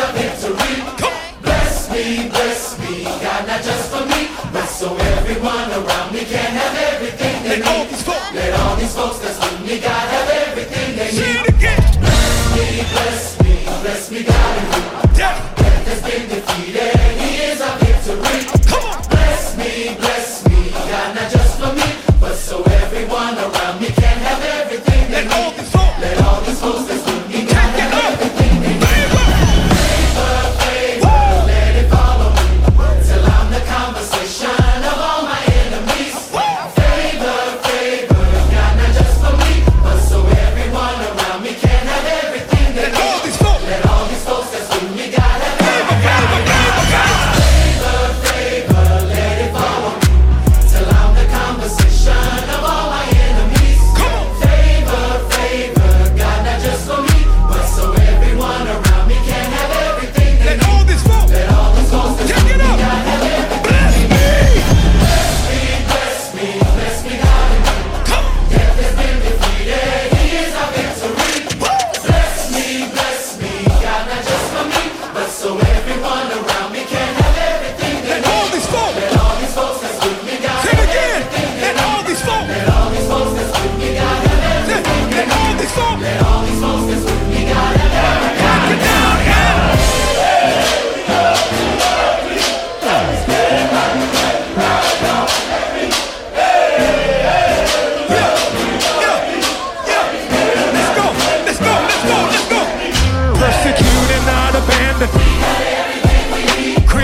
a victory. Bless me, bless me, God, not just for me, but so everyone around me can have everything they need. Let all these folks that's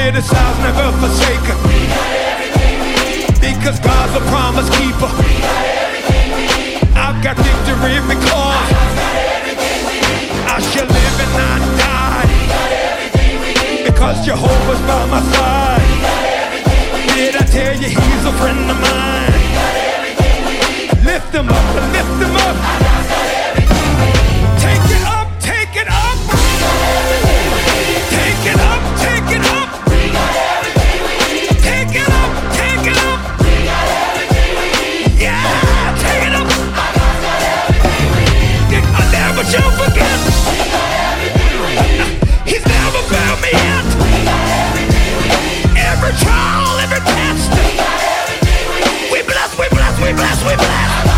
criticized, never forsaken. We got everything we need. Because God's a promise keeper. We got everything we need. I've got victory because I shall live and not die. We got everything we need. Because Jehovah's by my side. We got everything we need. Did I tell you he's a friend of we plan